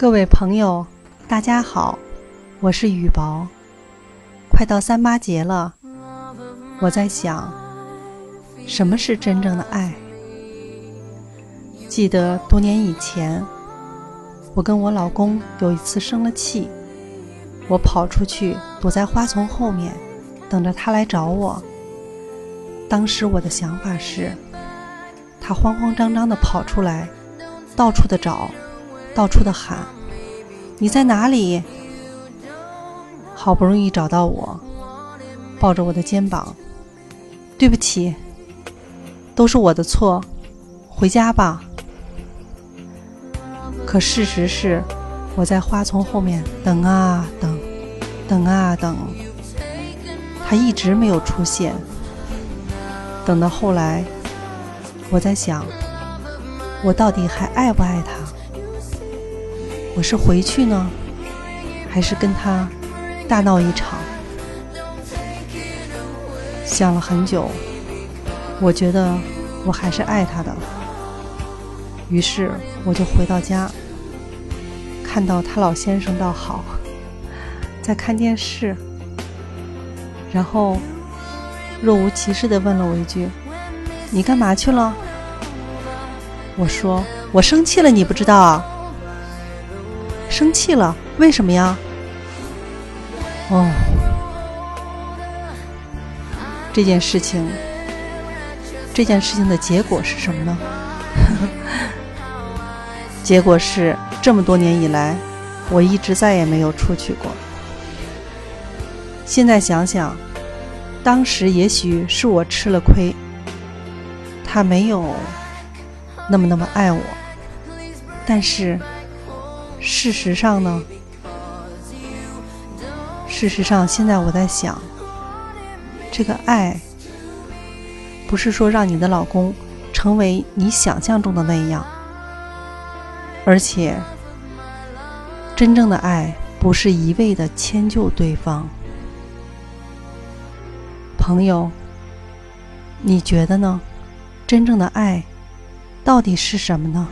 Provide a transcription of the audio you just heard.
各位朋友，大家好，我是雨薄。快到三八节了，我在想，什么是真正的爱？记得多年以前，我跟我老公有一次生了气，我跑出去躲在花丛后面，等着他来找我。当时我的想法是，他慌慌张张地跑出来，到处的找。到处的喊：“你在哪里？”好不容易找到我，抱着我的肩膀：“对不起，都是我的错，回家吧。”可事实是，我在花丛后面等啊等，等啊等，他一直没有出现。等到后来，我在想，我到底还爱不爱他？我是回去呢，还是跟他大闹一场？想了很久，我觉得我还是爱他的。于是我就回到家，看到他老先生倒好，在看电视，然后若无其事地问了我一句：“你干嘛去了？”我说：“我生气了，你不知道啊。”生气了？为什么呀？哦，这件事情，这件事情的结果是什么呢？结果是这么多年以来，我一直再也没有出去过。现在想想，当时也许是我吃了亏，他没有那么那么爱我，但是。事实上呢？事实上，现在我在想，这个爱不是说让你的老公成为你想象中的那样，而且真正的爱不是一味的迁就对方。朋友，你觉得呢？真正的爱到底是什么呢？